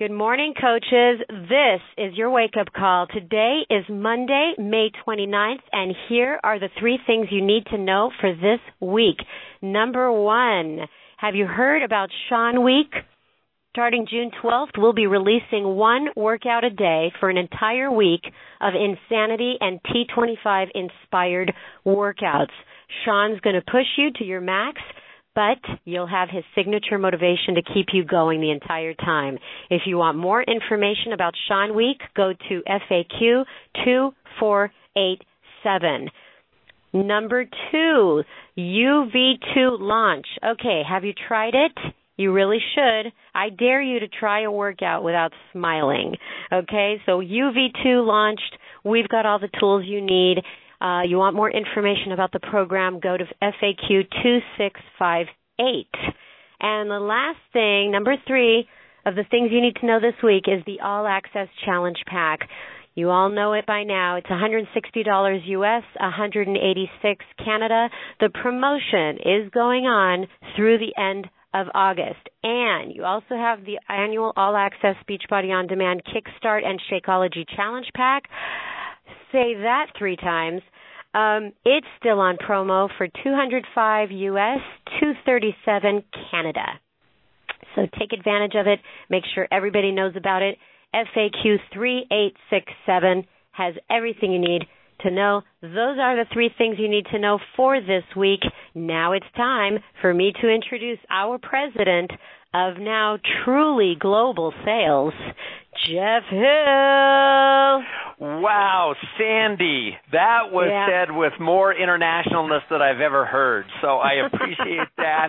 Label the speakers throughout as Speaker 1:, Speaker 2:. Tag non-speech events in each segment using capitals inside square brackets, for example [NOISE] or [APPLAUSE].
Speaker 1: Good morning, coaches. This is your wake up call. Today is Monday, May 29th, and here are the three things you need to know for this week. Number one, have you heard about Shaun Week? Starting June 12th, we'll be releasing one workout a day for an entire week of Insanity and T25 inspired workouts. Shaun's going to push you to your max but you'll have his signature motivation to keep you going the entire time. If you want more information about Shaun Week, go to FAQ 2487. Number two, YOUv2 launch. Okay, have you tried it? You really should. I dare you to try a workout without smiling. Okay, so YOUv2 launched. We've got all the tools you need. Uh, you want more information about the program, go to FAQ 2658. And the last thing, number three of the things you need to know this week is the All Access Challenge Pack. You all know it by now. It's $160 US, 186 Canada. The promotion is going on through the end of August. And you also have the annual All Access Beachbody On Demand Kickstart and Shakeology Challenge Pack say that three times. Um, it's still on promo for 205 US, 237 Canada. So take advantage of it. Make sure everybody knows about it. FAQ 3867 has everything you need to know. Those are the three things you need to know for this week. Now it's time for me to introduce our president of now truly global sales, Jeff Hill.
Speaker 2: Wow, Sandy, that was
Speaker 1: yeah.
Speaker 2: said with more internationalness than I've ever heard. So I appreciate [LAUGHS] that.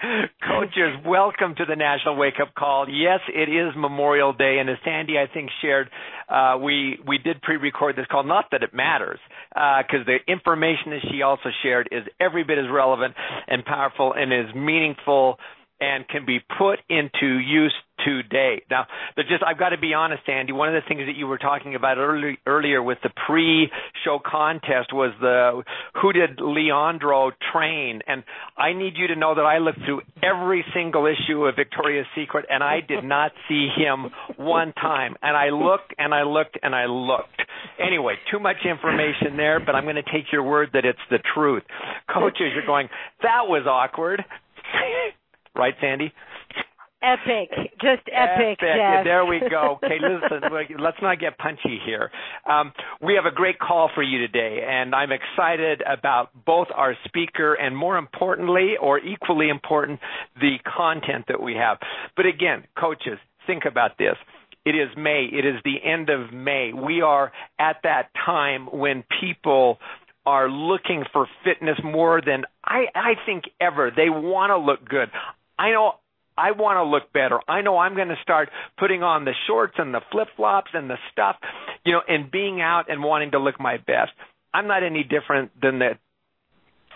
Speaker 2: [LAUGHS] Coaches, welcome to the National Wake Up Call. Yes, it is Memorial Day, and as Sandy, I think, shared, uh, we we did pre-record this call. Not that it matters, because uh, the information that she also shared is every bit as relevant and powerful and is meaningful and can be put into use today. Now, just I've got to be honest, Andy. One of the things that you were talking about early, earlier with the pre-show contest was the who did Leandro train, and I need you to know that I looked through every single issue of Victoria's Secret, and I did not see him one time. And I looked and I looked and I looked. Anyway, too much information there, but I'm going to take your word that it's the truth. Coaches, you're going. That was awkward. Right, Sandy?
Speaker 1: Epic, just epic.
Speaker 2: epic. There we [LAUGHS] go. Okay, listen, let's not get punchy here. Um, we have a great call for you today, and I'm excited about both our speaker and, more importantly, or equally important, the content that we have. But again, coaches, think about this. It is May. It is the end of May. We are at that time when people are looking for fitness more than I, I think ever. They want to look good. I know I want to look better. I know I'm going to start putting on the shorts and the flip flops and the stuff, you know, and being out and wanting to look my best. I'm not any different than the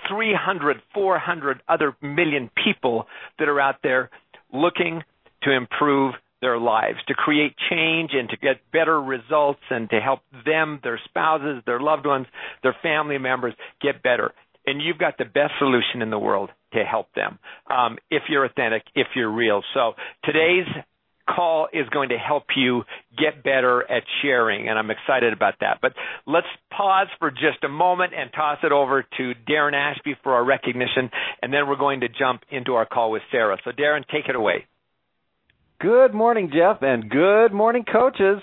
Speaker 2: 300, 400 other million people that are out there looking to improve their lives, to create change and to get better results and to help them, their spouses, their loved ones, their family members get better and you've got the best solution in the world to help them um, if you're authentic, if you're real. So today's call is going to help you get better at sharing, and I'm excited about that. But let's pause for just a moment and toss it over to Darren Ashby for our recognition, and then we're going to jump into our call with Sarah. So, Darren, take it away.
Speaker 3: Good morning, Jeff, and good morning, coaches.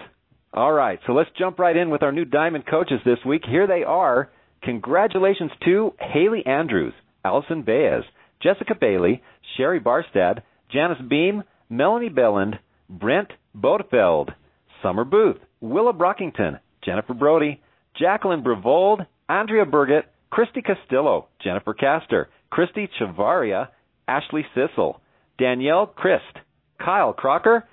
Speaker 3: All right, so let's jump right in with our new Diamond coaches this week. Here they are. Congratulations to Haley Andrews, Allison Baez, Jessica Bailey, Sherry Barstad, Janice Beam, Melanie Belland, Brent Bodefeld, Summer Booth, Willa Brockington, Jennifer Brody, Jacqueline Bravold, Andrea Burgett, Christy Castillo, Jennifer Castor, Christy Chavaria, Ashley Sissel, Danielle Christ, Kyle Crocker,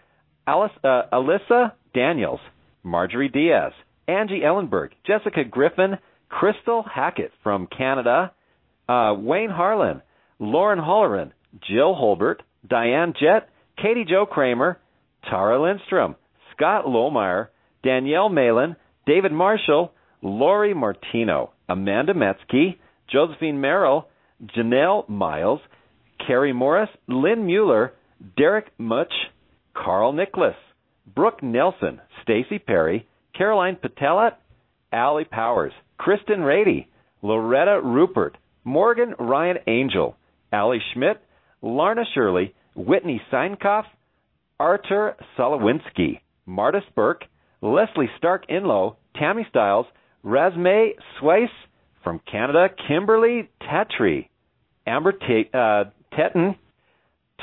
Speaker 3: Alice, uh, Alyssa Daniels, Marjorie Diaz, Angie Ellenberg, Jessica Griffin, Crystal Hackett from Canada, uh, Wayne Harlan, Lauren Holleran, Jill Holbert, Diane Jett, Katie Joe Kramer, Tara Lindstrom, Scott Lohmeyer, Danielle Malin, David Marshall, Lori Martino, Amanda Metzke, Josephine Merrill, Janelle Miles, Carrie Morris, Lynn Mueller, Derek Much, Carl Nicholas, Brooke Nelson, Stacy Perry, Caroline Patella, Allie Powers, Kristen Rady, Loretta Rupert, Morgan Ryan Angel, Allie Schmidt, Larna Shirley, Whitney Seinkoff, Artur Solowinski, Marta Burke, Leslie Stark Inlow, Tammy Stiles, Rasme Sweiss from Canada, Kimberly Tatry, Amber T- uh,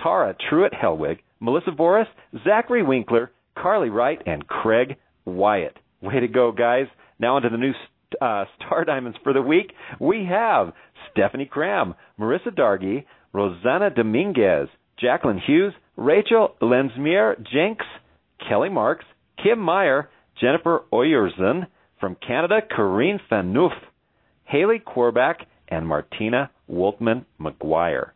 Speaker 3: Tara Truitt Helwig, Melissa Boris, Zachary Winkler, Carly Wright, and Craig Wyatt. Way to go, guys. Now onto the new uh, Star Diamonds for the week. We have Stephanie Cram, Marissa Dargy, Rosanna Dominguez, Jacqueline Hughes, Rachel Lensmier, Jenks, Kelly Marks, Kim Meyer, Jennifer Oyerson, from Canada, Corrine Fanouf, Haley Korback, and Martina Woltman McGuire.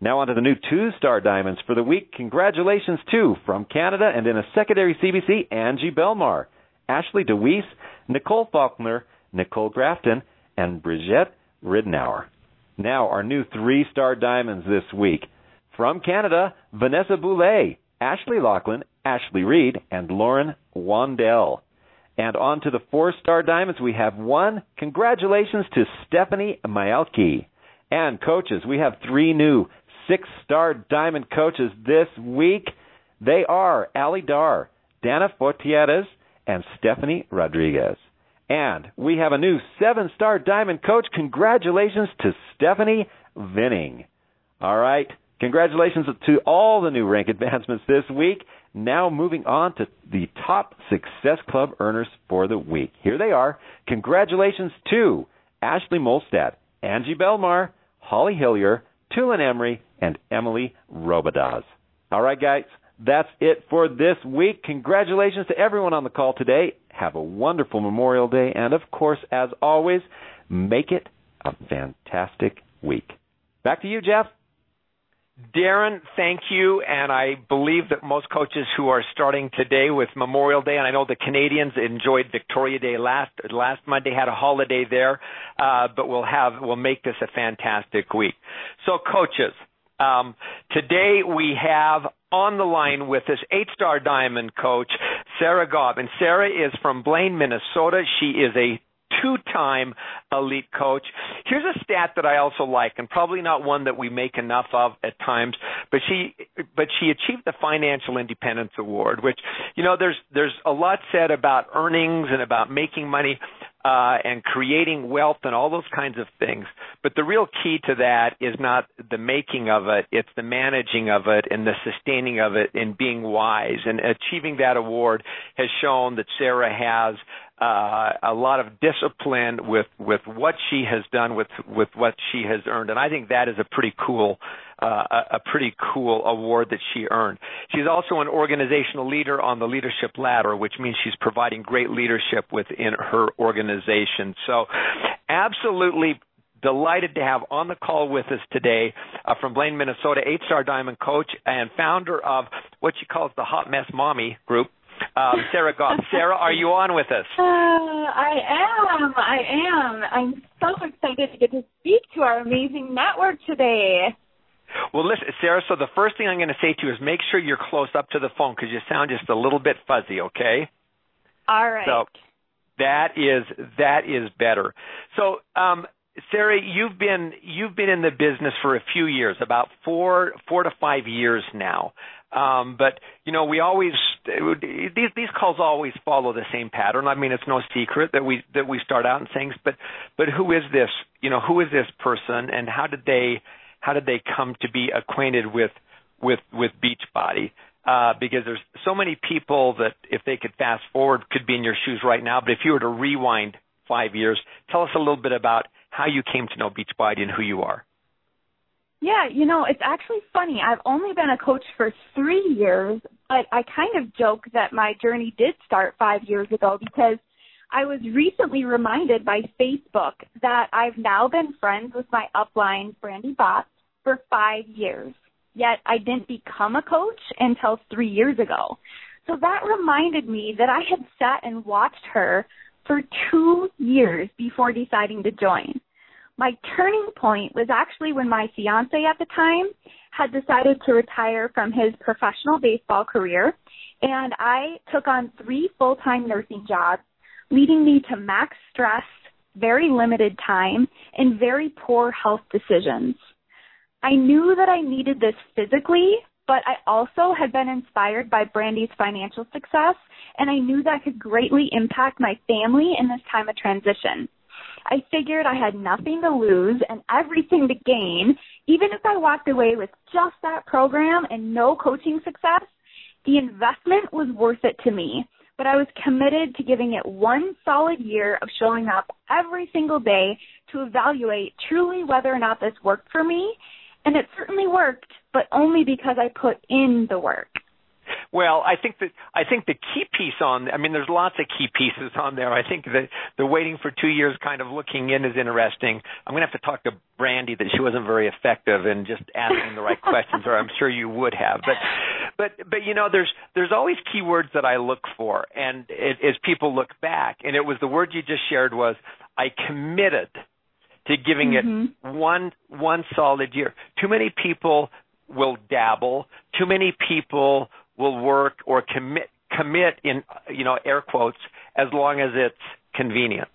Speaker 3: Now on to the new two-star diamonds for the week. Congratulations to, from Canada and in a secondary CBC, Angie Belmar, Ashley DeWeese, Nicole Faulkner, Nicole Grafton, and Brigitte Ridnour. Now our new three-star diamonds this week. From Canada, Vanessa Boulay, Ashley Lachlan, Ashley Reed, and Lauren Wandell. And on to the four-star diamonds, we have one. Congratulations to Stephanie Myalki. And coaches, we have three new six star diamond coaches this week. They are Ali Dar, Dana Fortieres, and Stephanie Rodriguez. And we have a new seven star diamond coach. Congratulations to Stephanie Vinning. All right. Congratulations to all the new rank advancements this week. Now moving on to the top Success Club earners for the week. Here they are. Congratulations to Ashley Molstad, Angie Belmar, Holly Hillier, Tulin Emery, and Emily Robidas. All right, guys, that's it for this week. Congratulations to everyone on the call today. Have a wonderful Memorial Day, and of course, as always, make it a fantastic week. Back to you, Jeff.
Speaker 2: Darren, thank you. And I believe that most coaches who are starting today with Memorial Day, and I know the Canadians enjoyed Victoria Day last last Monday, had a holiday there, uh, but we'll have we'll make this a fantastic week. So, coaches, um, today we have on the line with us eight-star diamond coach Sarah Gobb, and Sarah is from Blaine, Minnesota. She is a two-time elite coach. Here's a stat that I also like, and probably not one that we make enough of at times. But she, but she achieved the Financial Independence Award, which you know there's there's a lot said about earnings and about making money uh, and creating wealth and all those kinds of things. But the real key to that is not the making of it, it's the managing of it and the sustaining of it and being wise. And achieving that award has shown that Sarah has uh, a lot of discipline with with what she has done with with what she has earned, and I think that is a pretty cool uh, a, pretty cool award that she earned. She's also an organizational leader on the leadership ladder, which means she's providing great leadership within her organization. So, absolutely delighted to have on the call with us today uh, from Blaine, Minnesota, eight-star diamond coach and founder of what she calls the Hot Mess Mommy Group. Um, Sarah Goff. [LAUGHS] Sarah, are you on with us?
Speaker 4: Uh, I am. I am. I'm so excited to get to speak to our amazing network today.
Speaker 2: Well, listen, Sarah. So the first thing I'm going to say to you is make sure you're close up to the phone because you sound just a little bit fuzzy. Okay.
Speaker 4: All right.
Speaker 2: So that is that is better. So, um, Sarah, you've been you've been in the business for a few years, about four four to five years now. Um, but you know, we always these these calls always follow the same pattern. I mean, it's no secret that we that we start out in things, but but who is this? You know, who is this person, and how did they how did they come to be acquainted with with with Beachbody? Uh, because there's so many people that if they could fast forward could be in your shoes right now. But if you were to rewind five years, tell us a little bit about how you came to know Beachbody and who you are.
Speaker 4: Yeah, you know, it's actually funny. I've only been a coach for three years, but I kind of joke that my journey did start five years ago because I was recently reminded by Facebook that I've now been friends with my upline, Brandy Botts, for five years. Yet I didn't become a coach until three years ago. So that reminded me that I had sat and watched her for two years before deciding to join. My turning point was actually when my fiance at the time had decided to retire from his professional baseball career and I took on three full-time nursing jobs, leading me to max stress, very limited time, and very poor health decisions. I knew that I needed this physically, but I also had been inspired by Brandy's financial success, and I knew that could greatly impact my family in this time of transition. I figured I had nothing to lose and everything to gain, even if I walked away with just that program and no coaching success, the investment was worth it to me, but I was committed to giving it one solid year of showing up every single day to evaluate truly whether or not this worked for me. And it certainly worked, but only because I put in the work.
Speaker 2: Well, I think that I think the key piece on I mean there's lots of key pieces on there. I think that the waiting for 2 years kind of looking in is interesting. I'm going to have to talk to Brandy that she wasn't very effective in just asking the right questions or I'm sure you would have. But but but you know there's there's always keywords that I look for and it, as people look back and it was the word you just shared was I committed to giving mm-hmm. it one one solid year. Too many people will dabble. Too many people will work or commit commit in you know air quotes as long as it's convenient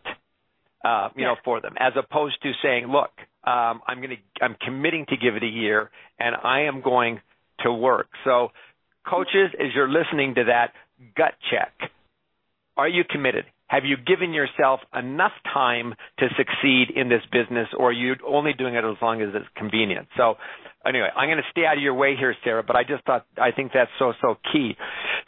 Speaker 2: uh you yeah. know for them as opposed to saying look um i'm going to i'm committing to give it a year and i am going to work. So coaches as you're listening to that gut check. Are you committed have you given yourself enough time to succeed in this business or are you only doing it as long as it's convenient so anyway, I'm going to stay out of your way here, Sarah, but I just thought I think that's so so key.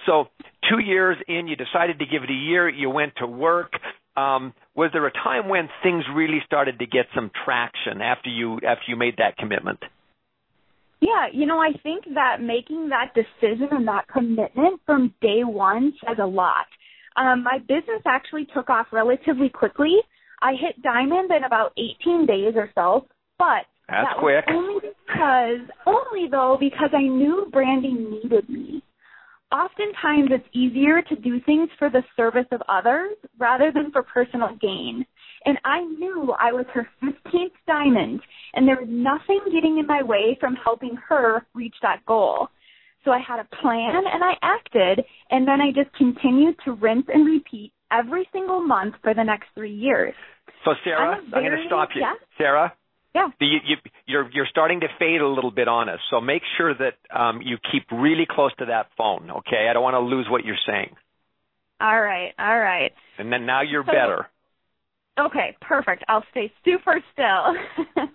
Speaker 2: So two years in, you decided to give it a year. You went to work. Um, was there a time when things really started to get some traction after you after you made that commitment?
Speaker 4: Yeah, you know, I think that making that decision and that commitment from day one says a lot. Um, my business actually took off relatively quickly. I hit diamond in about 18 days or so, but
Speaker 2: that's
Speaker 4: that
Speaker 2: quick.
Speaker 4: only because, only though, because I knew Brandy needed me. Oftentimes it's easier to do things for the service of others rather than for personal gain. And I knew I was her 15th diamond and there was nothing getting in my way from helping her reach that goal. So I had a plan and I acted and then I just continued to rinse and repeat every single month for the next three years.
Speaker 2: So Sarah, I'm, I'm going to stop you.
Speaker 4: Yeah?
Speaker 2: Sarah,
Speaker 4: yeah.
Speaker 2: You, you, you're you're starting to fade a little bit on us, so make sure that um, you keep really close to that phone. Okay, I don't want to lose what you're saying.
Speaker 4: All right, all right.
Speaker 2: And then now you're
Speaker 4: so,
Speaker 2: better.
Speaker 4: Okay, perfect. I'll stay super still. [LAUGHS]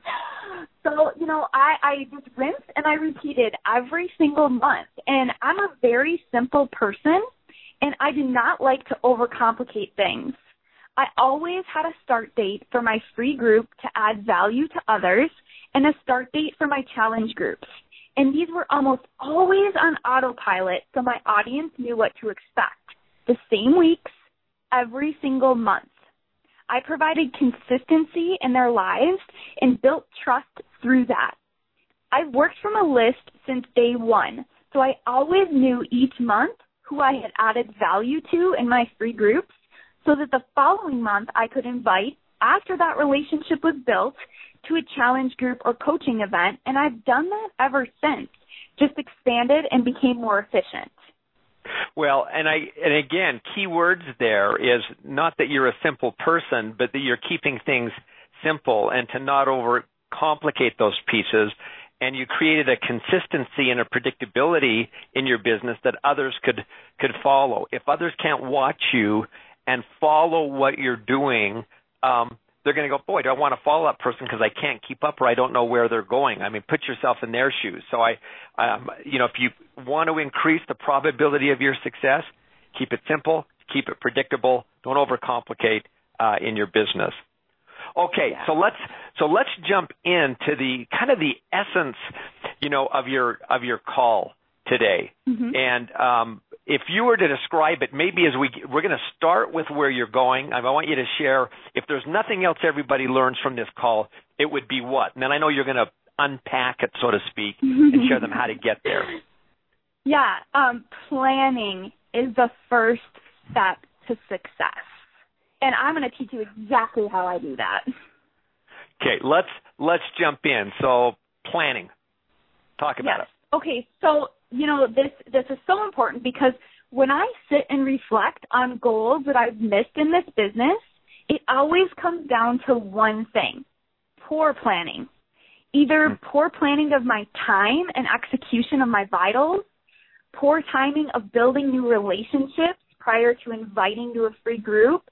Speaker 4: so you know, I I just rinsed and I repeated every single month, and I'm a very simple person, and I do not like to overcomplicate things. I always had a start date for my free group to add value to others and a start date for my challenge groups. And these were almost always on autopilot so my audience knew what to expect. The same weeks, every single month. I provided consistency in their lives and built trust through that. I've worked from a list since day one, so I always knew each month who I had added value to in my free groups so that the following month I could invite, after that relationship was built, to a challenge group or coaching event, and I've done that ever since. Just expanded and became more efficient.
Speaker 2: Well, and I and again, key words there is not that you're a simple person, but that you're keeping things simple and to not over complicate those pieces and you created a consistency and a predictability in your business that others could could follow. If others can't watch you and follow what you're doing, um, they're going to go, boy, do I want a follow up person because I can't keep up or I don't know where they're going. I mean, put yourself in their shoes. So I, um, you know, if you want to increase the probability of your success, keep it simple, keep it predictable, don't overcomplicate uh, in your business. Okay, yeah. so let's so let's jump into the kind of the essence, you know, of your of your call today. Mm-hmm. And um, if you were to describe it, maybe as we we're going to start with where you're going. I want you to share. If there's nothing else everybody learns from this call, it would be what? And then I know you're going to unpack it, so to speak, and show them how to get there. [LAUGHS]
Speaker 4: Yeah, um, planning is the first step to success, and I'm going to teach you exactly how I do that.
Speaker 2: Okay, let's let's jump in. So planning. Talk about
Speaker 4: yes.
Speaker 2: it.
Speaker 4: Okay, so you know this this is so important because when I sit and reflect on goals that I've missed in this business, it always comes down to one thing. Poor planning. Either hmm. poor planning of my time and execution of my vitals, poor timing of building new relationships prior to inviting to a free group,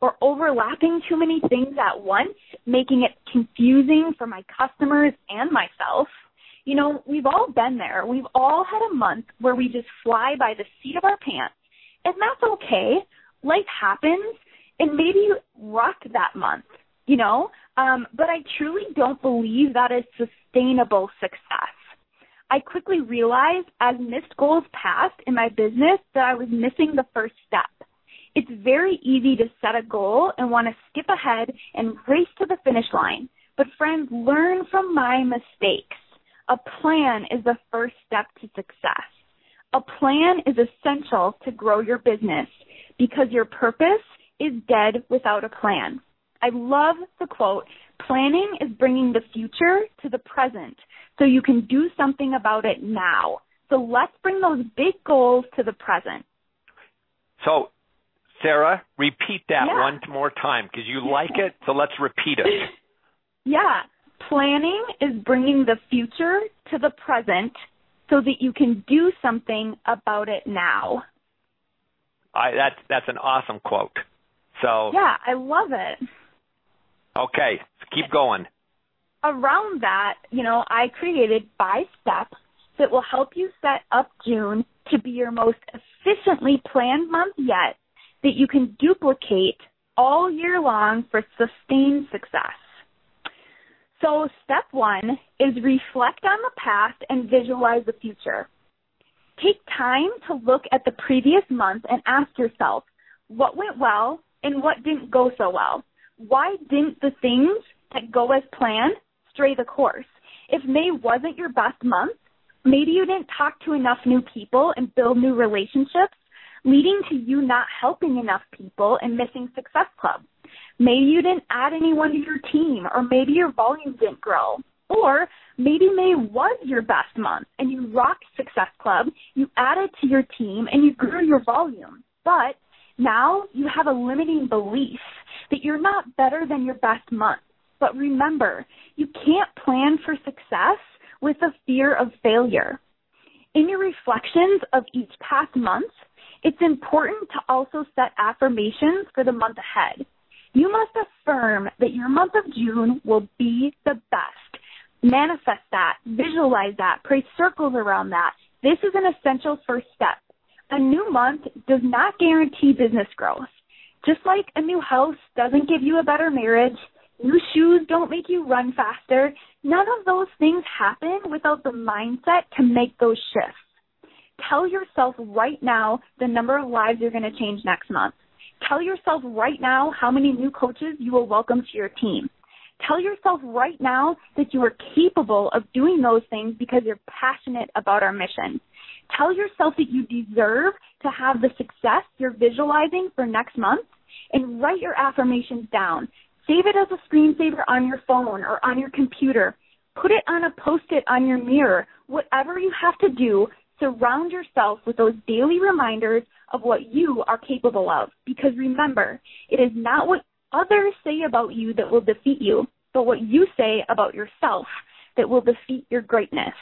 Speaker 4: or overlapping too many things at once, making it confusing for my customers and myself. You know, we've all been there. We've all had a month where we just fly by the seat of our pants. And that's okay. Life happens and maybe you rocked that month, you know? Um, but I truly don't believe that is sustainable success. I quickly realized as missed goals passed in my business that I was missing the first step. It's very easy to set a goal and want to skip ahead and race to the finish line. But friends, learn from my mistakes. A plan is the first step to success. A plan is essential to grow your business because your purpose is dead without a plan. I love the quote, planning is bringing the future to the present so you can do something about it now. So let's bring those big goals to the present.
Speaker 2: So, Sarah, repeat that
Speaker 4: yeah.
Speaker 2: one more time because you like it, so let's repeat it. [LAUGHS]
Speaker 4: yeah. Planning is bringing the future to the present so that you can do something about it now.
Speaker 2: I, that's that's an awesome quote. So
Speaker 4: yeah, I love it.
Speaker 2: Okay, keep going.
Speaker 4: Around that, you know, I created five steps that will help you set up June to be your most efficiently planned month yet that you can duplicate all year long for sustained success. So step one is reflect on the past and visualize the future. Take time to look at the previous month and ask yourself, what went well and what didn't go so well? Why didn't the things that go as planned stray the course? If May wasn't your best month, maybe you didn't talk to enough new people and build new relationships, leading to you not helping enough people and missing Success Club. Maybe you didn't add anyone to your team, or maybe your volume didn't grow. Or maybe May was your best month and you rocked Success Club, you added to your team, and you grew your volume. But now you have a limiting belief that you're not better than your best month. But remember, you can't plan for success with a fear of failure. In your reflections of each past month, it's important to also set affirmations for the month ahead. You must affirm that your month of June will be the best. Manifest that, visualize that, pray circles around that. This is an essential first step. A new month does not guarantee business growth. Just like a new house doesn't give you a better marriage, new shoes don't make you run faster, none of those things happen without the mindset to make those shifts. Tell yourself right now the number of lives you're going to change next month. Tell yourself right now how many new coaches you will welcome to your team. Tell yourself right now that you are capable of doing those things because you're passionate about our mission. Tell yourself that you deserve to have the success you're visualizing for next month and write your affirmations down. Save it as a screensaver on your phone or on your computer. Put it on a post-it on your mirror. Whatever you have to do, surround yourself with those daily reminders of what you are capable of. Because remember, it is not what others say about you that will defeat you, but what you say about yourself that will defeat your greatness.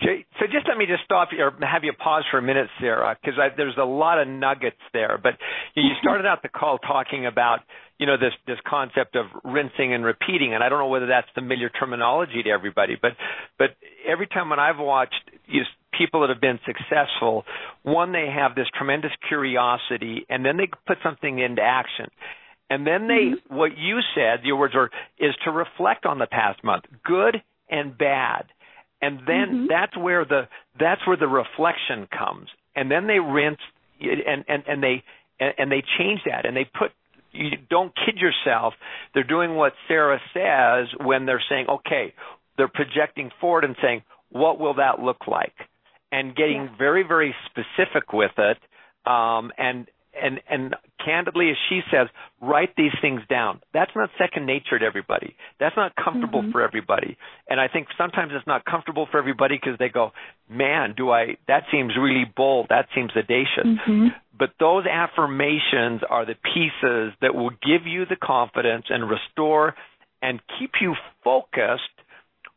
Speaker 2: So just let me just stop you or have you pause for a minute, Sarah, because there's a lot of nuggets there. But you started out the call talking about you know this this concept of rinsing and repeating, and I don't know whether that's familiar terminology to everybody, but but every time when I've watched you people that have been successful, one they have this tremendous curiosity, and then they put something into action. And then they, mm-hmm. what you said, your words were, is to reflect on the past month, good and bad and then mm-hmm. that's where the that's where the reflection comes and then they rinse and and and they and they change that and they put you don't kid yourself they're doing what sarah says when they're saying okay they're projecting forward and saying what will that look like and getting
Speaker 4: yeah.
Speaker 2: very very specific with it um and and and candidly as she says, write these things down. That's not second nature to everybody. That's not comfortable
Speaker 4: mm-hmm.
Speaker 2: for everybody. And I think sometimes it's not comfortable for everybody because they go, man, do I, that seems really bold. That seems audacious.
Speaker 4: Mm-hmm.
Speaker 2: But those affirmations are the pieces that will give you the confidence and restore and keep you focused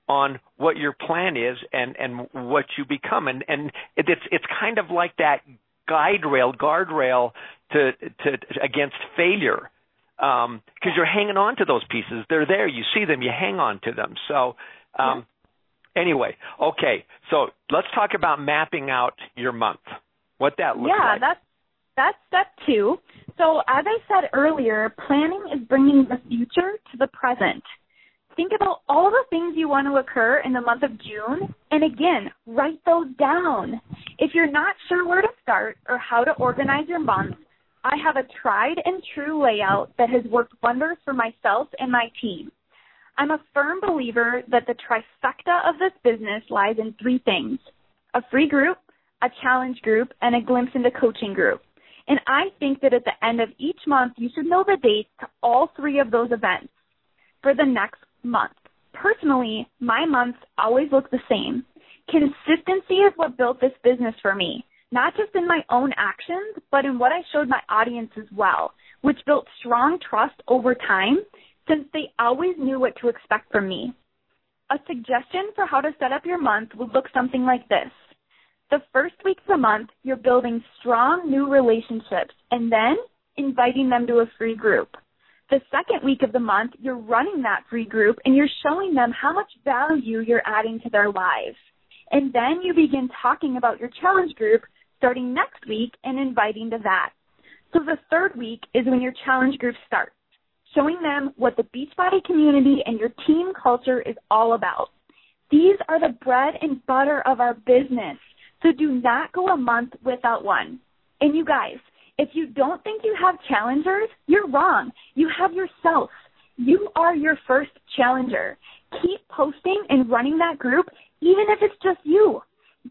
Speaker 2: on what your plan is and and what you become. And and it's it's kind of like that guide rail guardrail to to against failure um because you're hanging on to those pieces. They're there. You see them. You hang on to them. So um yeah. anyway okay. So let's talk about mapping out your month. What that looks
Speaker 4: yeah,
Speaker 2: like.
Speaker 4: yeah that's that's step 2 so as i said earlier planning is bringing the future to the present think about all the things you want to occur in the month of June, and again, write those down. If you're not sure where to start or how to organize your month, I have a tried and true layout that has worked wonders for myself and my team. I'm a firm believer that the trifecta of this business lies in three things a free group, a challenge group, and a glimpse into coaching group. And I think that at the end of each month, you should know the dates to all three of those events for the next month. Personally, my months always look the same. Consistency is what built this business for me, not just in my own actions, but in what I showed my audience as well, which built strong trust over time since they always knew what to expect from me. A suggestion for how to set up your month would look something like this. The first week of the month, you're building strong new relationships and then inviting them to a free group. The second week of the month, you're running that free group and you're showing them how much value you're adding to their lives. And then you begin talking about your challenge group starting next week and inviting to that. So the third week is when your challenge group starts, showing them what the Beachbody community and your team culture is all about. These are the bread and butter of our business. So do not go a month without one. And you guys, if you don't think you have challengers, you're wrong. You have yourself. You are your first challenger. Keep posting and running that group, even if it's just you.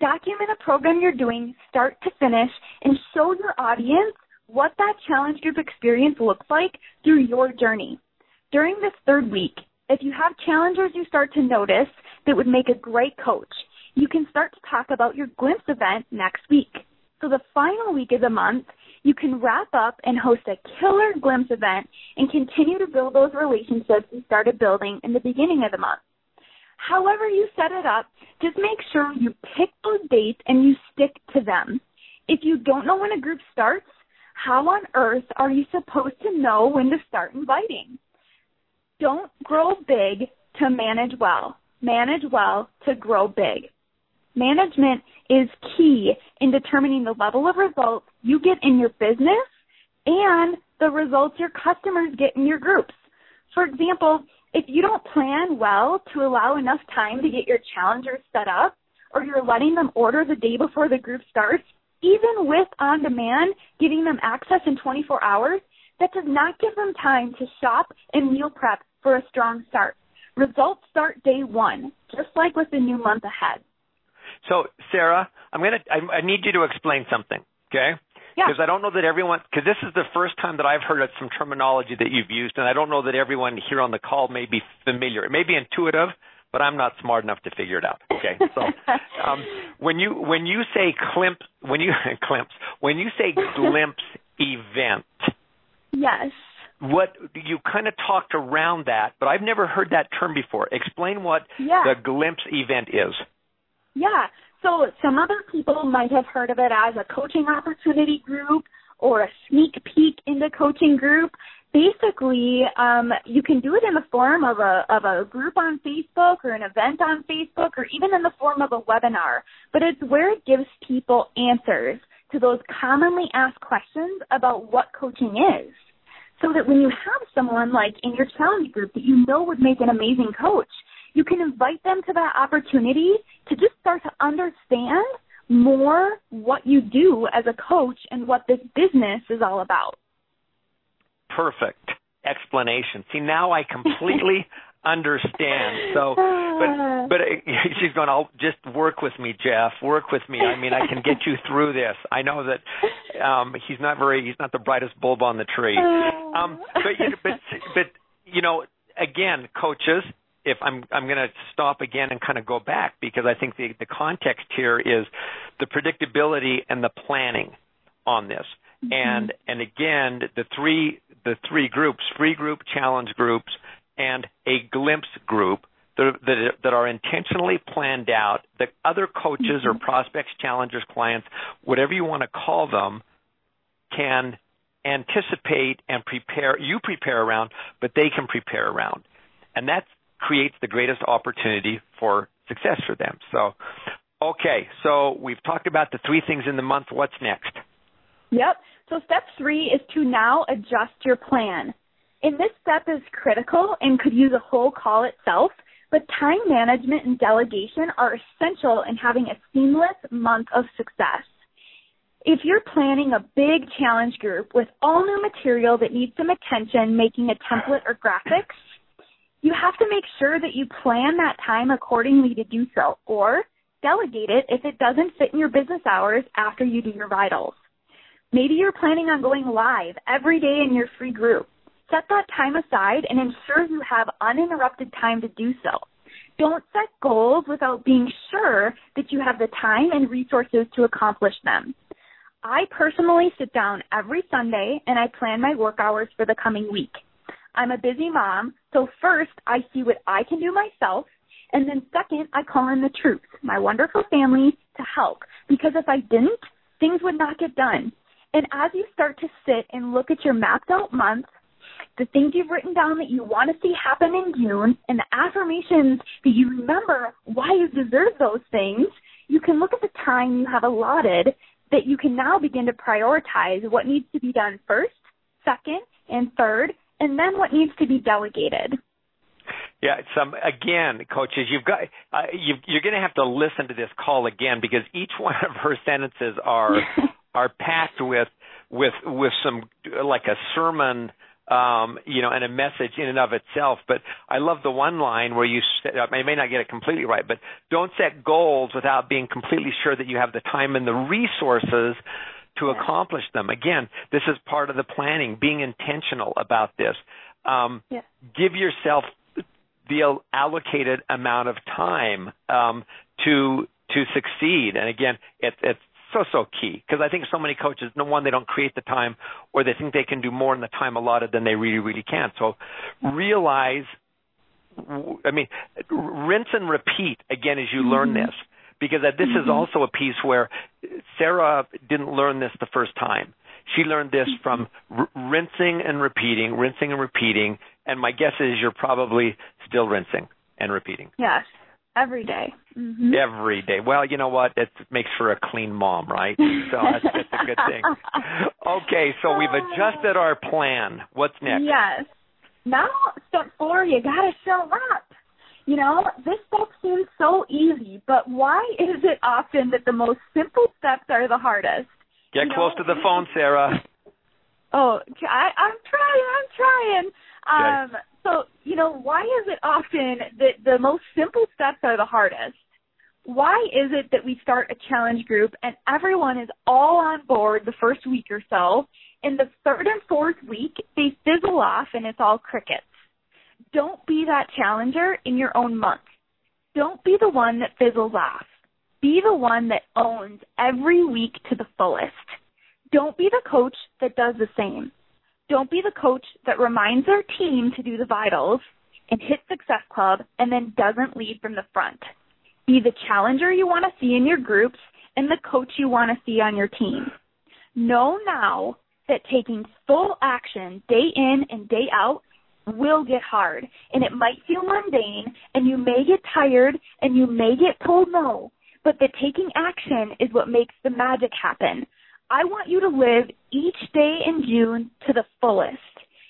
Speaker 4: Document a program you're doing start to finish and show your audience what that challenge group experience looks like through your journey. During this third week, if you have challengers you start to notice that would make a great coach, you can start to talk about your glimpse event next week. So the final week of the month, you can wrap up and host a killer glimpse event and continue to build those relationships you started building in the beginning of the month. However you set it up, just make sure you pick those dates and you stick to them. If you don't know when a group starts, how on earth are you supposed to know when to start inviting? Don't grow big to manage well. Manage well to grow big. Management is key in determining the level of results you get in your business and the results your customers get in your groups. For example, if you don't plan well to allow enough time to get your challengers set up, or you're letting them order the day before the group starts, even with on demand, giving them access in 24 hours, that does not give them time to shop and meal prep for a strong start. Results start day one, just like with the new month ahead.
Speaker 2: So, Sarah, I'm gonna I, I need you to explain something, okay? Because
Speaker 4: yeah.
Speaker 2: I don't know that everyone, because this is the first time that I've heard of some terminology that you've used, and I don't know that everyone here on the call may be familiar. It may be intuitive, but I'm not smart enough to figure it out. Okay, so um, [LAUGHS] when you when you say climp, when you [LAUGHS] glimpse, when you say glimpse event,
Speaker 4: yes,
Speaker 2: what you kind of talked around that, but I've never heard that term before. Explain what
Speaker 4: yeah.
Speaker 2: the glimpse event is.
Speaker 4: Yeah. So some other people might have heard of it as a coaching opportunity group or a sneak peek into coaching group. Basically, um, you can do it in the form of a of a group on Facebook or an event on Facebook or even in the form of a webinar. But it's where it gives people answers to those commonly asked questions about what coaching is. So that when you have someone like in your challenge group that you know would make an amazing coach, you can invite them to that opportunity to just start to understand more what you do as a coach and what this business is all about.
Speaker 2: Perfect explanation. See, now I completely [LAUGHS] understand. So, [SIGHS] but but [LAUGHS] she's going. I'll just work with me, Jeff. Work with me. I mean, I can get you through this. I know that Um, he's not very. He's not the brightest bulb on the tree. [LAUGHS] Um, but, but but you know, again, coaches. If I'm I'm going to stop again and kind of go back because I think the the context here is the predictability and the planning on this. Mm-hmm. And and again, the three the three groups, free group, challenge groups, and a glimpse group that, that, that are intentionally planned out that other coaches mm-hmm. or prospects, challengers, clients, whatever you want to call them, can anticipate and prepare you prepare around, but they can prepare around. And that creates the greatest opportunity for success for them. So okay, so we've talked about the three things in the month. What's next?
Speaker 4: Yep. So step three is to now adjust your plan. And this step is critical and could use a whole call itself, but time management and delegation are essential in having a seamless month of success. If you're planning a big challenge group with all new material that needs some attention, making a template or graphics, you have to make sure that you plan that time accordingly to do so, or delegate it if it doesn't fit in your business hours after you do your vitals. Maybe you're planning on going live every day in your free group. Set that time aside and ensure you have uninterrupted time to do so. Don't set goals without being sure that you have the time and resources to accomplish them. I personally sit down every Sunday and I plan my work hours for the coming week. I'm a busy mom, so first I see what I can do myself, and then second I call in the troops, my wonderful family, to help. Because if I didn't, things would not get done. And as you start to sit and look at your mapped out month, the things you've written down that you want to see happen in June, and the affirmations that you remember why you deserve those things, you can look at the time you have allotted that you can now begin to prioritize what needs to be done first, second, and third, and then what needs to be delegated.
Speaker 2: Yeah, some again, coaches, you've got uh, you you're going to have to listen to this call again because each [LAUGHS] one of her sentences are [LAUGHS] are packed with with with some like a sermon um, you know, and a message in and of itself. But I love the one line where you, I may not get it completely right, but don't set goals without being completely sure that you have the time and the resources to yeah. accomplish them. Again, this is part of the planning, being intentional about this. Um, yeah. Give yourself the allocated amount of time um, to to succeed. And again, it, it's so so key because I think so many coaches, no one, they don't create the time, or they think they can do more in the time allotted than they really really can. So realize, I mean, rinse and repeat again as you mm-hmm. learn this because this mm-hmm. is also a piece where Sarah didn't learn this the first time. She learned this mm-hmm. from r- rinsing and repeating, rinsing and repeating, and my guess is you're probably still rinsing and repeating.
Speaker 4: Yes. Every day. Mm-hmm.
Speaker 2: Every day. Well, you know what? It makes for a clean mom, right? So that's, that's a good thing. [LAUGHS] Okay, so we've adjusted our plan. What's next?
Speaker 4: Yes. Now, step four, you got to show up. You know, this step seems so easy, but why is it often that the most simple steps are the hardest?
Speaker 2: Get
Speaker 4: you
Speaker 2: close
Speaker 4: know?
Speaker 2: to the phone, Sarah.
Speaker 4: Oh, I, I'm trying. I'm trying. Um, okay. So, you know, why is it often that the most simple steps are the hardest? Why is it that we start a challenge group and everyone is all on board the first week or so, and the third and fourth week they fizzle off and it's all crickets? Don't be that challenger in your own month. Don't be the one that fizzles off. Be the one that owns every week to the fullest. Don't be the coach that does the same. Don't be the coach that reminds their team to do the vitals and hit Success Club and then doesn't lead from the front. Be the challenger you want to see in your groups and the coach you want to see on your team. Know now that taking full action day in and day out will get hard and it might feel mundane and you may get tired and you may get told no, but the taking action is what makes the magic happen. I want you to live each day in June to the fullest.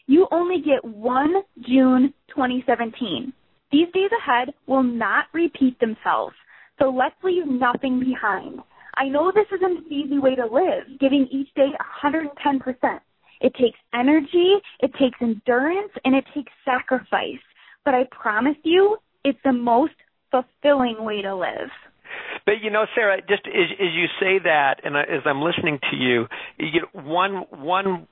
Speaker 4: You only get one June 2017. These days ahead will not repeat themselves, so let's leave nothing behind. I know this isn't an easy way to live, giving each day 110%. It takes energy, it takes endurance, and it takes sacrifice. But I promise you, it's the most fulfilling way to live.
Speaker 2: But you know, Sarah, just as, as you say that, and as I'm listening to you, you know, one one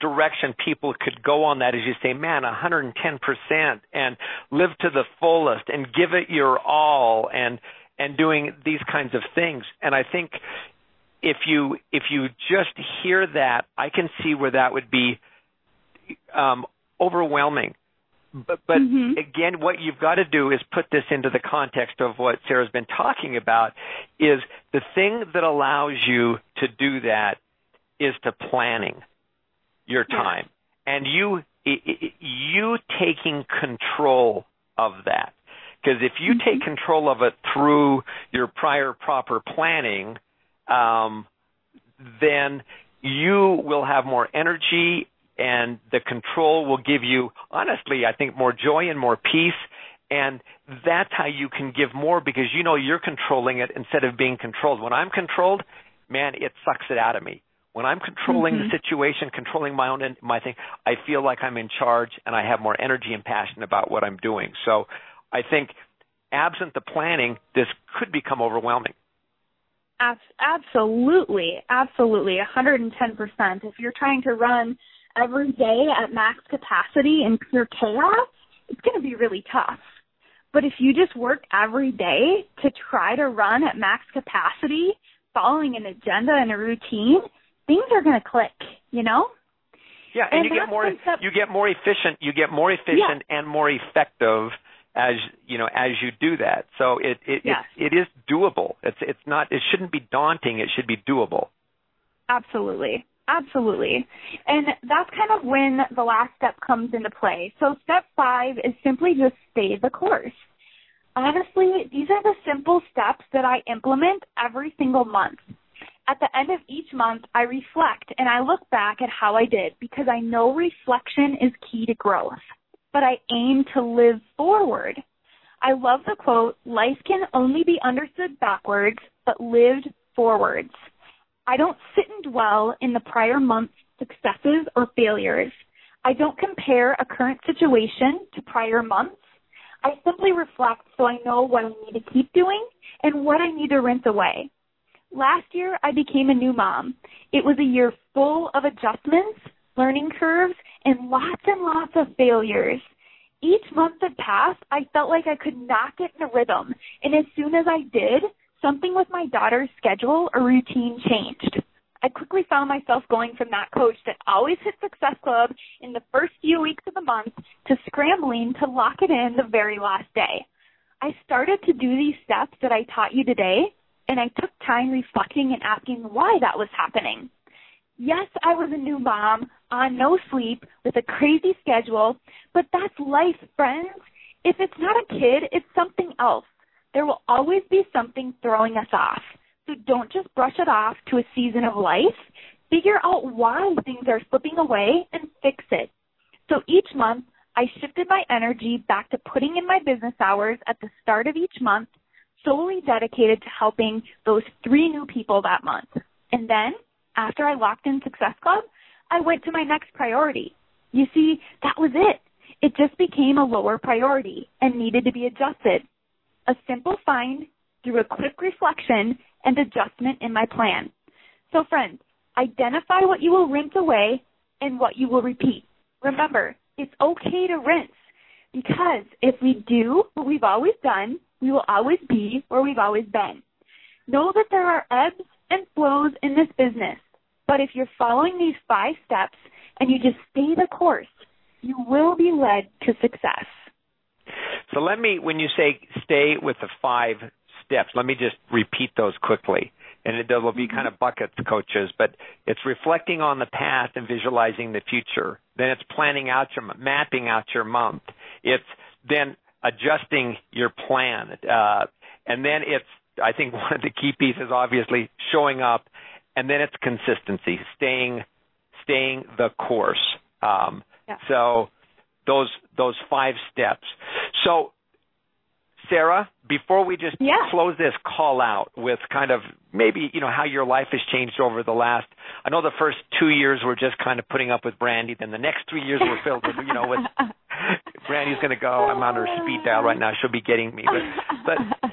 Speaker 2: direction people could go on that is you say, man, 110% and live to the fullest and give it your all and and doing these kinds of things. And I think if you if you just hear that, I can see where that would be um, overwhelming. But, but
Speaker 4: mm-hmm.
Speaker 2: again, what you've got to do is put this into the context of what Sarah's been talking about. Is the thing that allows you to do that is to planning your time yeah. and you you taking control of that. Because if you mm-hmm. take control of it through your prior proper planning, um, then you will have more energy and the control will give you, honestly, I think more joy and more peace. And that's how you can give more because you know you're controlling it instead of being controlled. When I'm controlled, man, it sucks it out of me. When I'm controlling
Speaker 4: mm-hmm.
Speaker 2: the situation, controlling my own my thing, I feel like I'm in charge and I have more energy and passion about what I'm doing. So I think absent the planning, this could become overwhelming.
Speaker 4: Absolutely, absolutely, 110%. If you're trying to run every day at max capacity in pure chaos, it's going to be really tough. But if you just work every day to try to run at max capacity, following an agenda and a routine, things are going to click, you know?
Speaker 2: Yeah, and, and you get more you get more efficient, you get more efficient
Speaker 4: yeah.
Speaker 2: and more effective as you know as you do that. So it it,
Speaker 4: yes.
Speaker 2: it it is doable. It's it's not it shouldn't be daunting. It should be doable.
Speaker 4: Absolutely. Absolutely. And that's kind of when the last step comes into play. So step five is simply just stay the course. Honestly, these are the simple steps that I implement every single month. At the end of each month, I reflect and I look back at how I did because I know reflection is key to growth. But I aim to live forward. I love the quote, life can only be understood backwards, but lived forwards. I don't sit and dwell in the prior month's successes or failures. I don't compare a current situation to prior months. I simply reflect so I know what I need to keep doing and what I need to rinse away. Last year, I became a new mom. It was a year full of adjustments, learning curves, and lots and lots of failures. Each month that passed, I felt like I could not get in a rhythm, and as soon as I did, something with my daughter's schedule or routine changed. I quickly found myself going from that coach that always hit Success Club in the first few weeks of the month to scrambling to lock it in the very last day. I started to do these steps that I taught you today, and I took time reflecting and asking why that was happening. Yes, I was a new mom on no sleep with a crazy schedule, but that's life, friends. If it's not a kid, it's something else. There will always be something throwing us off. So don't just brush it off to a season of life. Figure out why things are slipping away and fix it. So each month, I shifted my energy back to putting in my business hours at the start of each month, solely dedicated to helping those three new people that month. And then, after I locked in Success Club, I went to my next priority. You see, that was it. It just became a lower priority and needed to be adjusted a simple find through a quick reflection and adjustment in my plan. So friends, identify what you will rinse away and what you will repeat. Remember, it's okay to rinse because if we do what we've always done, we will always be where we've always been. Know that there are ebbs and flows in this business, but if you're following these five steps and you just stay the course, you will be led to success.
Speaker 2: So let me, when you say stay with the five steps, let me just repeat those quickly. And it, will be mm-hmm. kind of buckets, coaches, but it's reflecting on the past and visualizing the future. Then it's planning out your, mapping out your month. It's then adjusting your plan. Uh, and then it's, I think [LAUGHS] one of the key pieces, obviously, showing up. And then it's consistency, staying, staying the course. Um,
Speaker 4: yeah.
Speaker 2: So those those five steps. So Sarah, before we just
Speaker 4: yeah.
Speaker 2: close this call out with kind of maybe, you know, how your life has changed over the last I know the first two years were just kind of putting up with Brandy, then the next three years were filled with you know, with [LAUGHS] Brandy's gonna go, I'm on her speed dial right now, she'll be getting me. But but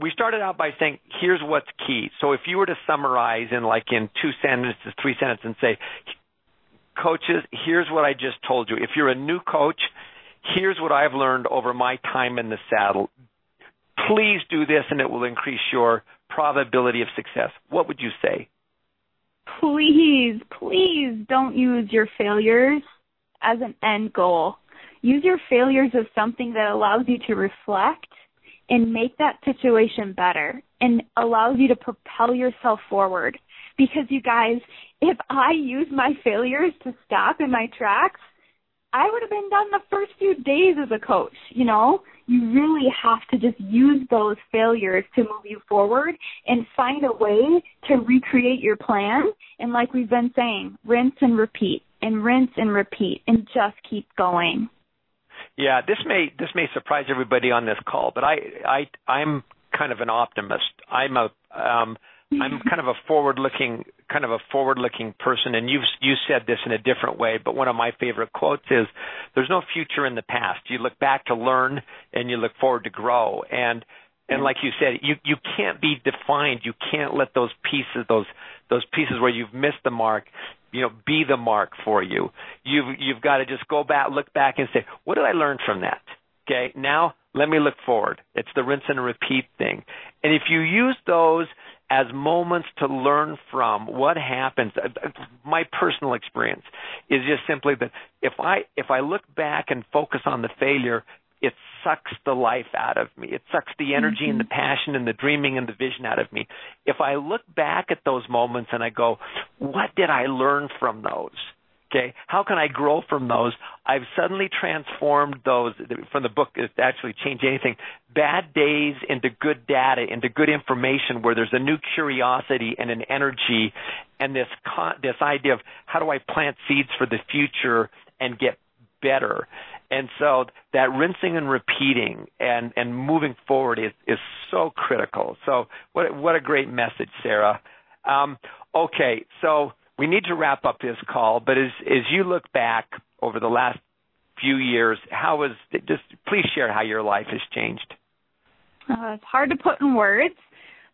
Speaker 2: we started out by saying, here's what's key. So if you were to summarize in like in two sentences, three sentences, and say, coaches, here's what I just told you. If you're a new coach, here's what I've learned over my time in the saddle. Please do this and it will increase your probability of success. What would you say?
Speaker 4: Please, please don't use your failures as an end goal. Use your failures as something that allows you to reflect and make that situation better and allows you to propel yourself forward. Because you guys, if I use my failures to stop in my tracks, I would have been done the first few days as a coach, you know? You really have to just use those failures to move you forward and find a way to recreate your plan. And like we've been saying, rinse and repeat and rinse and repeat and just keep going.
Speaker 2: Yeah, this may this may surprise everybody on this call, but I I I'm kind of an optimist. I'm a um I'm [LAUGHS] kind of a forward-looking kind of a forward-looking person, and you've you said this in a different way. But one of my favorite quotes is, "There's no future in the past. You look back to learn, and you look forward to grow." And and like you said, you you can't be defined. You can't let those pieces those those pieces where you've missed the mark, you know, be the mark for you. You've you've got to just go back, look back, and say, "What did I learn from that?" Okay, now let me look forward. It's the rinse and repeat thing. And if you use those as moments to learn from what happens uh, uh, my personal experience is just simply that if i if i look back and focus on the failure it sucks the life out of me it sucks the energy mm-hmm. and the passion and the dreaming and the vision out of me if i look back at those moments and i go what did i learn from those Okay, how can I grow from those? I've suddenly transformed those from the book is actually change anything. Bad days into good data, into good information, where there's a new curiosity and an energy, and this this idea of how do I plant seeds for the future and get better. And so that rinsing and repeating and and moving forward is is so critical. So what what a great message, Sarah. Um, okay, so we need to wrap up this call, but as as you look back over the last few years, how was just please share how your life has changed.
Speaker 4: Uh, it's hard to put in words,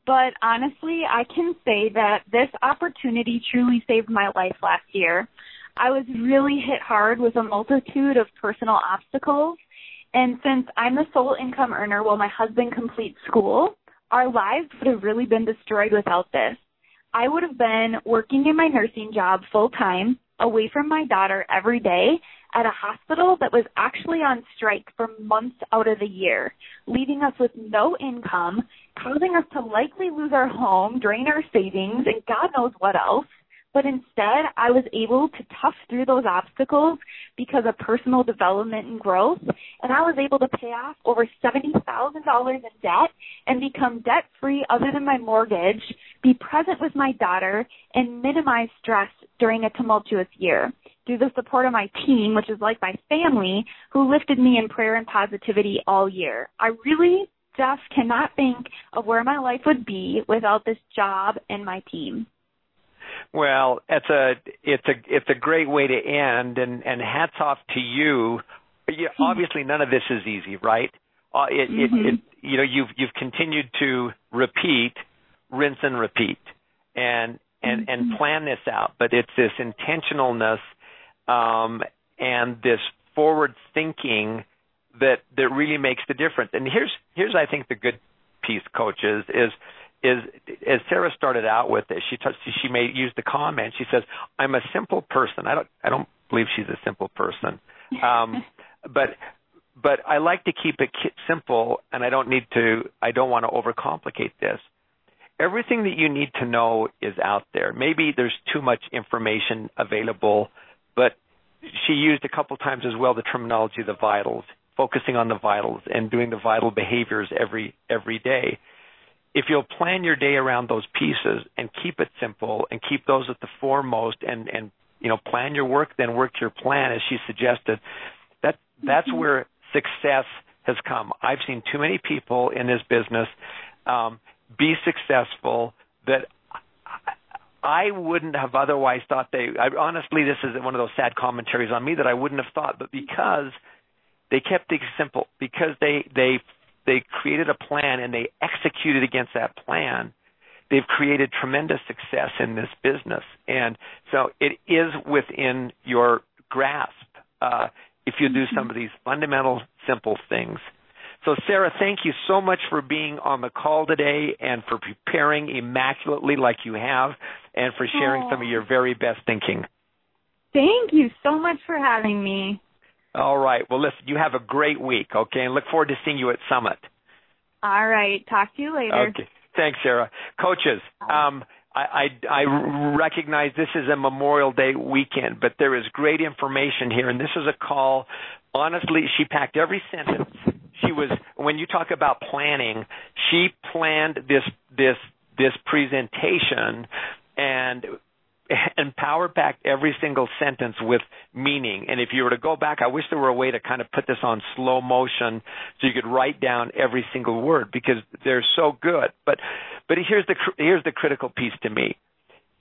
Speaker 4: but honestly, I can say that this opportunity truly saved my life last year. I was really hit hard with a multitude of personal obstacles, and since I'm the sole income earner while my husband completes school, our lives would have really been destroyed without this. I would have been working in my nursing job full time, away from my daughter every day at a hospital that was actually on strike for months out of the year, leaving us with no income, causing us to likely lose our home, drain our savings, and God knows what else. But instead, I was able to tough through those obstacles because of personal development and growth. And I was able to pay off over $70,000 in debt and become debt free other than my mortgage, be present with my daughter, and minimize stress during a tumultuous year through the support of my team, which is like my family, who lifted me in prayer and positivity all year. I really just cannot think of where my life would be without this job and my team.
Speaker 2: Well, it's a it's a it's a great way to end, and and hats off to you. you hmm. obviously, none of this is easy, right? Uh, it, mm-hmm. it, it you know you've you've continued to repeat, rinse and repeat, and and mm-hmm. and plan this out. But it's this intentionalness um, and this forward thinking that that really makes the difference. And here's here's I think the good piece, coaches, is is as Sarah started out with this, she touched, she may use the comment. She says, "I'm a simple person." I don't I don't believe she's a simple person, um, [LAUGHS] but but I like to keep it simple, and I don't need to. I don't want to overcomplicate this. Everything that you need to know is out there. Maybe there's too much information available, but she used a couple times as well the terminology the vitals, focusing on the vitals and doing the vital behaviors every every day if you'll plan your day around those pieces and keep it simple and keep those at the foremost and and you know plan your work then work your plan as she suggested that that's mm-hmm. where success has come i've seen too many people in this business um be successful that I wouldn't have otherwise thought they. I, honestly, this is one of those sad commentaries on me that I wouldn't have thought, but because they kept things simple, because they they created a plan and they executed against that plan, they've created tremendous success in this business. And so it is within your grasp uh, if you do some of these fundamental, simple things. So, Sarah, thank you so much for being on the call today and for preparing immaculately like you have and for sharing
Speaker 4: Aww.
Speaker 2: some of your very best thinking.
Speaker 4: Thank you so much for having me.
Speaker 2: All right. Well, listen, you have a great week, okay? And look forward to seeing you at Summit.
Speaker 4: All right. Talk to you later.
Speaker 2: Okay. Thanks, Sarah. Coaches, um, I, I, I recognize this is a Memorial Day weekend, but there is great information here, and this is a call. Honestly, she packed every sentence. She was when you talk about planning, she planned this this this presentation and [LAUGHS] and power packed every single sentence with meaning. And if you were to go back, I wish there were a way to kind of put this on slow motion so you could write down every single word because they're so good. But but here's the here's the critical piece to me.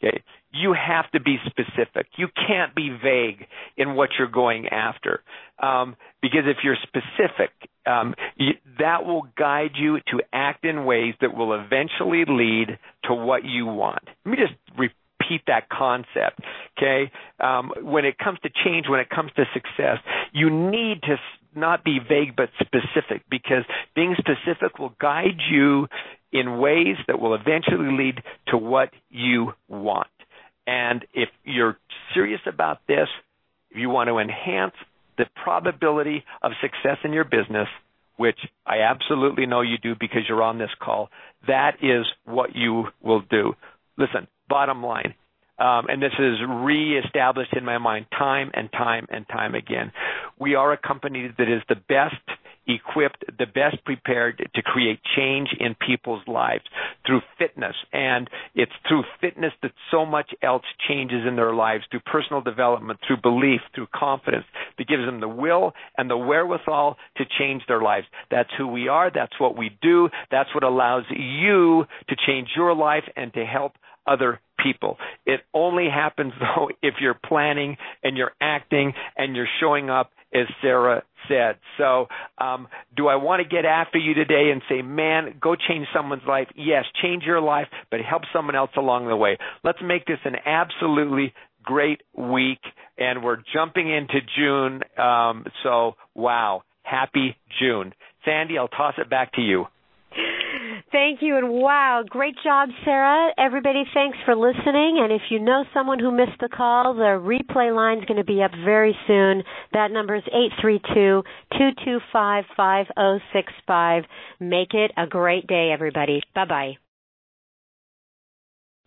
Speaker 2: Okay, you have to be specific. You can't be vague in what you're going after, um, because if you're specific, um, you, that will guide you to act in ways that will eventually lead to what you want. Let me just repeat repeat that concept. Okay, um, when it comes to change, when it comes to success, you need to not be vague but specific because being specific will guide you in ways that will eventually lead to what you want. And if you're serious about this, if you want to enhance the probability of success in your business, which I absolutely know you do because you're on this call, that is what you will do. Listen, bottom line, um, and this is reestablished in my mind time and time and time again. We are a company that is the best equipped, the best prepared to create change in people's lives through fitness. And it's through fitness that so much else changes in their lives through personal development, through belief, through confidence that gives them the will and the wherewithal to change their lives. That's who we are. That's what we do. That's what allows you to change your life and to help other people. It only happens [LAUGHS] though if you're planning and you're acting and you're showing up as Sarah said. So, um, do I want to get after you today and say, man, go change someone's life? Yes, change your life, but help someone else along the way. Let's make this an absolutely great week, and we're jumping into June. Um, so, wow, happy June. Sandy, I'll toss it back to you.
Speaker 1: Thank you and wow, great job, Sarah. Everybody, thanks for listening. And if you know someone who missed the call, the replay line is going to be up very soon. That number is eight three two two two five five zero six five. Make it a great day, everybody. Bye bye.